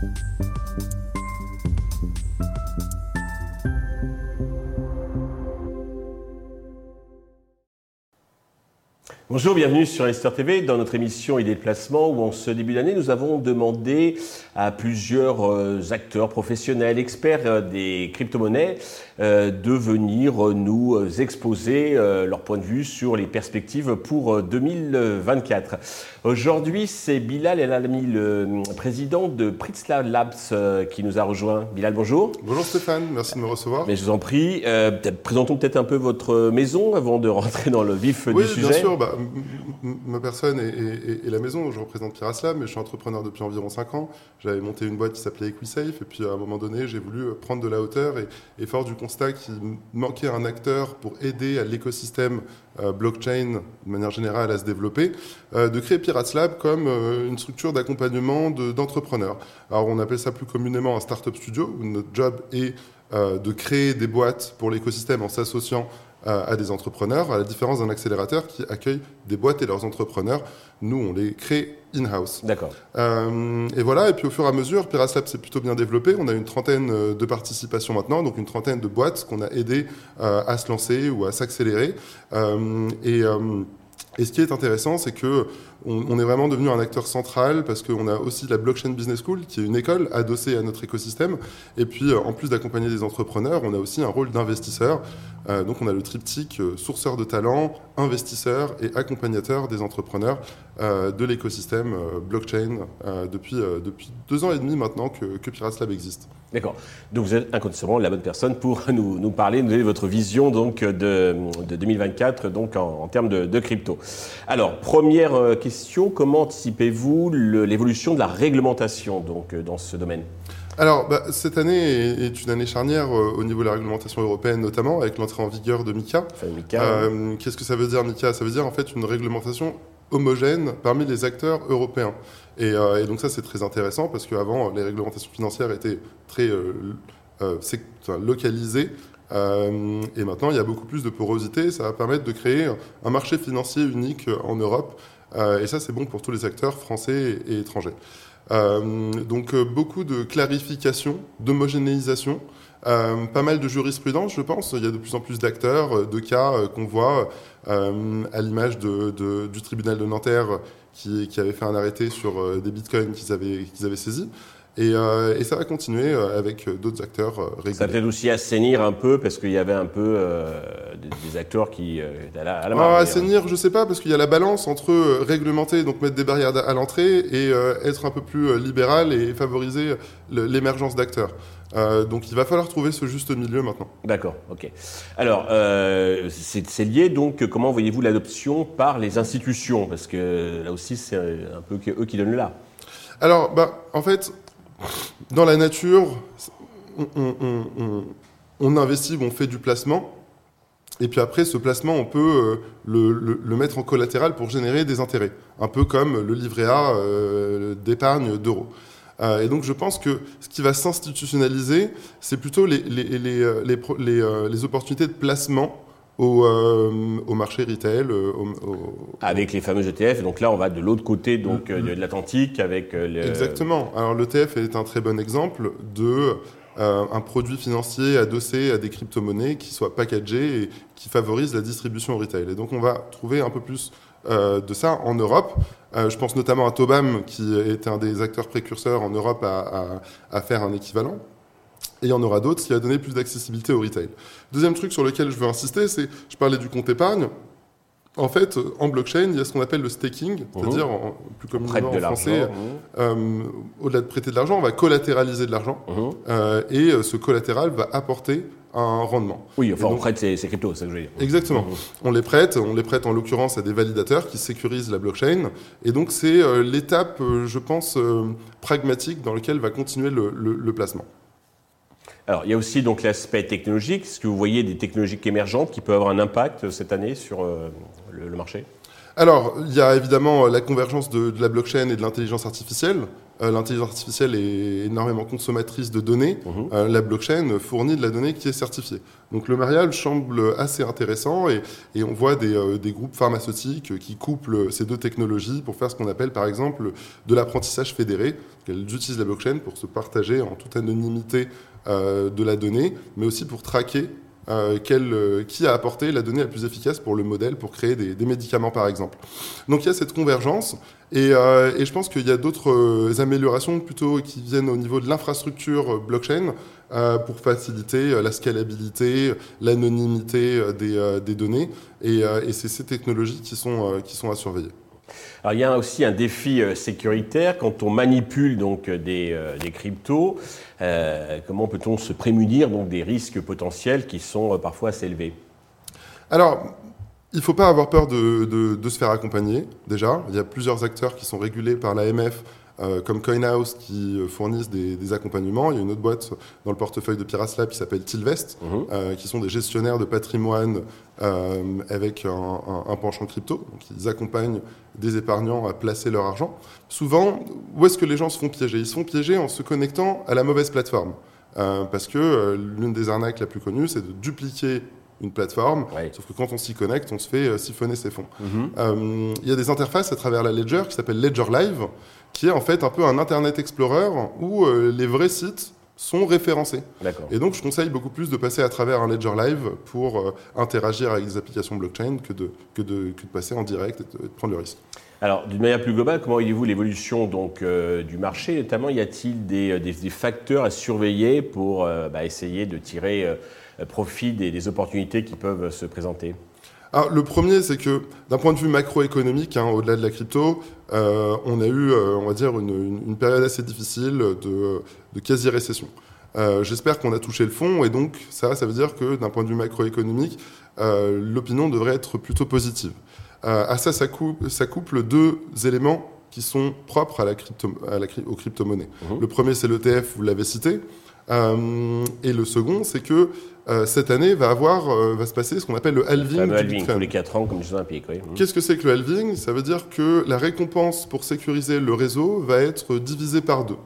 Thank you. Bonjour, bienvenue sur Investor TV dans notre émission Idées de placement où en ce début d'année nous avons demandé à plusieurs euh, acteurs professionnels, experts euh, des crypto-monnaies euh, de venir nous exposer leur point de vue sur les perspectives pour 2024. Aujourd'hui, c'est Bilal El Alami, le président de Pritzla Labs qui nous a rejoint. Bilal, bonjour. Bonjour Stéphane, merci de me recevoir. Mais je vous en prie, présentons peut-être un peu votre maison avant de rentrer dans le vif du sujet. Oui, bien sûr. Bah, ma personne est, la maison. Je représente Piraslab, mais je suis entrepreneur depuis environ 5 ans. J'avais monté une boîte qui s'appelait EquiSafe, et puis à un moment donné, j'ai voulu prendre de la hauteur, et, fort du constat qu'il manquait un acteur pour aider à l'écosystème euh, blockchain de manière générale à se développer, euh, de créer Pirateslab comme euh, une structure d'accompagnement d'entrepreneurs. Alors on appelle ça plus communément un startup studio, où notre job est de créer des boîtes pour l'écosystème en s'associant à, des entrepreneurs, à la différence d'un accélérateur qui accueille des boîtes et leurs entrepreneurs. Nous, on les crée in-house. D'accord. Euh, et voilà, et puis au fur et à mesure, Piraslab s'est plutôt bien développé. On a une trentaine euh, de participations maintenant, donc une trentaine de boîtes qu'on a aidé euh, à se lancer ou à s'accélérer. et et ce qui est intéressant, c'est que on, est vraiment devenu un acteur central parce qu'on a aussi la Blockchain Business School, qui est une école adossée à notre écosystème. Et puis, euh, en plus d'accompagner des entrepreneurs, on a aussi un rôle d'investisseur. Euh, donc, on a le triptyque euh, sourceur de talent, investisseur et accompagnateur des entrepreneurs de l'écosystème blockchain depuis, deux ans et demi maintenant que, que Lab existe. D'accord. Donc vous êtes inconditionnellement la bonne personne pour nous, parler, nous donner votre vision donc de, de 2024 donc en, termes de, crypto. Alors première euh, question, comment anticipez-vous l'évolution de la réglementation donc euh, dans ce domaine? Alors, bah, cette année est, une année charnière euh, au niveau de la réglementation européenne, notamment avec l'entrée en vigueur de MICA. Qu'est-ce que ça veut dire, MICA Ça veut dire en fait une réglementation homogène parmi les acteurs européens. Euh, et, donc ça, c'est très intéressant parce qu'avant, les réglementations financières étaient très euh, euh, et maintenant, il y a beaucoup plus de porosité. Ça va permettre de créer un marché financier unique en Europe. et ça, c'est bon pour tous les acteurs français et, étrangers. donc beaucoup de clarification, d'homogénéisation. pas mal de jurisprudence, je pense. Il y a de plus en plus d'acteurs, de cas qu'on voit à l'image du tribunal de Nanterre qui, avait fait un arrêté sur euh, des bitcoins qu'ils avaient saisis. Et, euh, et, ça va continuer euh, avec d'autres acteurs réguliers. Ça peut-être aussi assainir un peu parce qu'il y avait un peu des, acteurs qui étaient à la, à ah, Assainir, je ne sais pas, parce qu'il y a la balance entre réglementer, donc mettre des barrières à l'entrée, et être un peu plus libéral et favoriser l'émergence d'acteurs. Euh, donc il va falloir trouver ce juste milieu maintenant. D'accord, ok. Alors, euh, c'est lié donc, comment voyez-vous l'adoption par les institutions? Parce que là aussi, c'est un peu eux qui donnent le là. Alors, bah, en fait, dans la nature, on, investit, on fait du placement. Et puis après, ce placement, on peut euh, le, mettre en collatéral pour générer des intérêts. Un peu comme le livret A d'épargne d'euros. Euh, et donc je pense que ce qui va s'institutionnaliser, c'est plutôt euh, euh, les, opportunités de placement au, au, marché retail. Avec les fameux ETF. Donc là, on va de l'autre côté donc, mm-hmm. de l'Atlantique avec. Exactement. Alors l'ETF est un très bon exemple de. un produit financier adossé à des crypto-monnaies qui soit packagé et qui favorise la distribution au retail. Et donc on va trouver un peu plus de ça en Europe. Euh, je pense notamment à Tobam, qui était un des acteurs précurseurs en Europe à, faire un équivalent. Et il y en aura d'autres qui va donner plus d'accessibilité au retail. Deuxième truc sur lequel je veux insister, c'est, je parlais du compte épargne. En fait, en blockchain, il y a ce qu'on appelle le staking, c'est-à-dire, mhm. plus communément en français, euh, au-delà de prêter de l'argent, on va collatéraliser de l'argent, mhm. euh, et ce collatéral va apporter un rendement. Oui, enfin, on prête ces, cryptos, c'est ça que je veux dire. Exactement. Mhm. On les prête, on les prête en l'occurrence à des validateurs qui sécurisent la blockchain. Et donc, c'est euh, l'étape, euh, je pense, euh, pragmatique dans laquelle va continuer le, placement. Alors, il y a aussi donc l'aspect technologique. Est-ce que vous voyez des technologies émergentes qui peuvent avoir un impact cette année sur le, marché? Alors, il y a évidemment la convergence de, de la blockchain et de l'intelligence artificielle. Euh, l'intelligence artificielle est énormément consommatrice de données. Mhm. Euh, la blockchain fournit de la donnée qui est certifiée. Donc le mariage semble assez intéressant et, on voit euh, des, groupes pharmaceutiques qui couplent ces deux technologies pour faire ce qu'on appelle par exemple de l'apprentissage fédéré. Elles utilisent la blockchain pour se partager en toute anonymité de la donnée, mais aussi pour traquer euh, euh, qui a apporté la donnée la plus efficace pour le modèle, pour créer des, médicaments par exemple. Donc il y a cette convergence et, euh, je pense qu'il y a d'autres améliorations plutôt qui viennent au niveau de l'infrastructure blockchain pour faciliter la scalabilité, l'anonymité des, données et, c'est ces technologies qui sont à surveiller. Alors, il y a aussi un défi euh, sécuritaire quand on manipule donc euh, des, euh, des cryptos. comment peut-on se prémunir donc des risques potentiels qui sont parfois assez élevés? Alors, il ne faut pas avoir peur de, de, de, se faire accompagner. Déjà, il y a plusieurs acteurs qui sont régulés par l'AMF euh, comme CoinHouse qui euh, fournissent des, accompagnements. Il y a une autre boîte dans le portefeuille de Piraslab qui s'appelle Tilvest, mhm. euh, qui sont des gestionnaires de patrimoine avec un, penchant crypto. Donc ils accompagnent des épargnants à placer leur argent. Souvent, où est-ce que les gens se font piéger? Ils se font piéger en se connectant à la mauvaise plateforme. parce que l'une des arnaques la plus connue, c'est de dupliquer une plateforme, sauf que quand on s'y connecte, on se fait siphonner ses fonds. Mhm. Il y a des interfaces à travers la Ledger qui s'appelle Ledger Live, qui est en fait un peu un Internet Explorer où euh, les vrais sites sont référencés. Et donc, je conseille beaucoup plus de passer à travers un Ledger Live pour euh, interagir avec des applications blockchain que de, que de, que de passer en direct et de, prendre le risque. Alors, d'une manière plus globale, comment voyez-vous l'évolution donc euh, du marché Notamment, y a-t-il des, des, facteurs à surveiller pour bah, essayer de tirer profit des, des opportunités qui peuvent se présenter? Alors, le premier, c'est que d'un point de vue macroéconomique, hein, au-delà de la crypto, euh, on a eu, euh, on va dire, une, une, période assez difficile de, de quasi-récession. Euh, J'espère qu'on a touché le fond, et donc ça, ça veut dire que d'un point de vue macroéconomique, l'opinion devrait être plutôt positive. À ça, ça, couple, ça couple deux éléments qui sont propres à la crypto, à la, aux crypto-monnaies. Mmh. Le premier, c'est l'ETF, vous l'avez cité. Euh, et le second, c'est que euh, cette année va, avoir, euh, va se passer ce qu'on appelle le halving. Le halving, tous les 4 ans, comme les Jeux Olympiques. Oui. Qu'est-ce que c'est que le halving? Ça veut dire que la récompense pour sécuriser le réseau va être divisée par deux.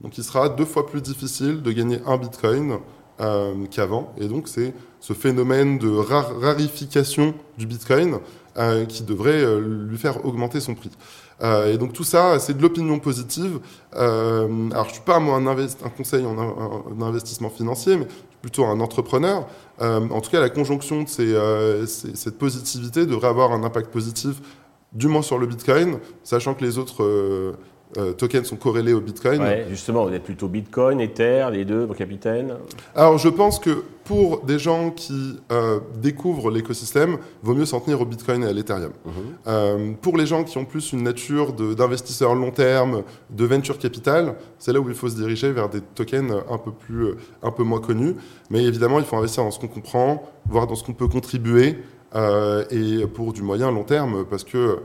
Donc il sera deux fois plus difficile de gagner un bitcoin euh, qu'avant. Et donc c'est ce phénomène de rarification du bitcoin qui devrait lui faire augmenter son prix. Euh, et donc tout ça, c'est de l'opinion positive. Euh, alors je suis pas moi un, un conseil en, un, investissement financier, mais plutôt un entrepreneur. Euh, en tout cas, la conjonction de ces, ces, cette positivité devrait avoir un impact positif, du moins sur le Bitcoin, sachant que les autres tokens sont corrélés au Bitcoin. justement, vous êtes plutôt Bitcoin, Ether, les deux, vos capitaines? Alors, je pense que pour des gens qui euh, découvrent l'écosystème, vaut mieux s'en tenir au Bitcoin et à l'Ethereum. Mhm. Euh, pour les gens qui ont plus une nature d'investisseurs long terme, de venture capital, c'est là où il faut se diriger vers des tokens un peu, plus, un peu moins connus. Mais évidemment, il faut investir dans ce qu'on comprend, voir dans ce qu'on peut contribuer. et pour du moyen long terme, parce que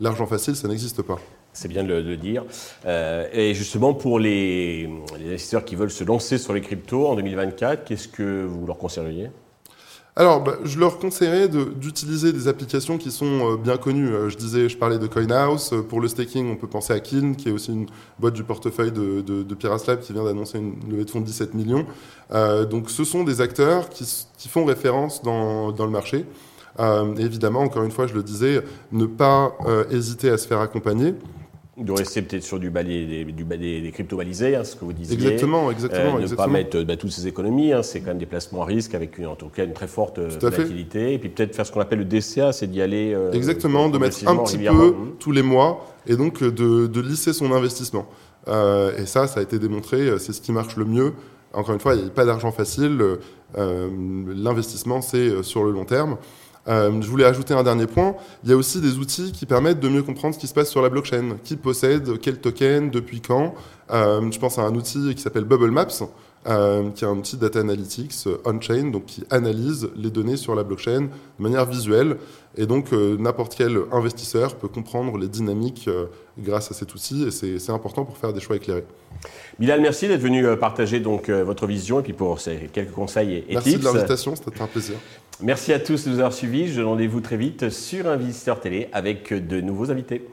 l'argent facile, ça n'existe pas. C'est bien de le, dire. Euh, et justement, pour les, investisseurs qui veulent se lancer sur les cryptos en 2024, qu'est-ce que vous leur conseilleriez? Alors, bah, je leur conseillerais d'utiliser des applications qui sont euh, bien connues. Euh, je disais, je parlais de CoinHouse. Pour le staking, on peut penser à Kin, qui est aussi une boîte du portefeuille de, de, de qui vient d'annoncer une levée de fonds de 17 millions. donc, ce sont des acteurs qui, font référence dans le marché. évidemment, encore une fois, je le disais, ne pas hésiter à se faire accompagner de rester peut-être sur du balai, du des crypto-balisés, hein, ce que vous disiez. Exactement, exactement. Euh, ne pas mettre bah, toutes ces économies, hein, c'est quand même des placements à risque avec une, en tout cas une très forte euh, volatilité. Et puis peut-être faire ce qu'on appelle le DCA, c'est d'y aller. Euh, exactement, de mettre un petit peu tous les mois et donc de, de lisser son investissement. et ça, ça a été démontré, c'est ce qui marche le mieux. Encore une fois, il n'y a pas d'argent facile. L'investissement, c'est sur le long terme. Euh, je voulais ajouter un dernier point. Il y a aussi des outils qui permettent de mieux comprendre ce qui se passe sur la blockchain. Qui possède quel token, depuis quand. Euh, je pense à un outil qui s'appelle Bubble Maps, euh, qui est un outil data analytics on-chain, donc qui analyse les données sur la blockchain de manière visuelle. Et donc, n'importe quel investisseur peut comprendre les dynamiques grâce à cet outil. Et c'est important pour faire des choix éclairés. Bilal, merci d'être venu partager donc votre vision et puis pour ces quelques conseils et, merci tips. Merci de l'invitation, c'était un plaisir. Merci à tous de nous avoir suivis. Je donne rendez-vous très vite sur Investisseur Télé avec de nouveaux invités.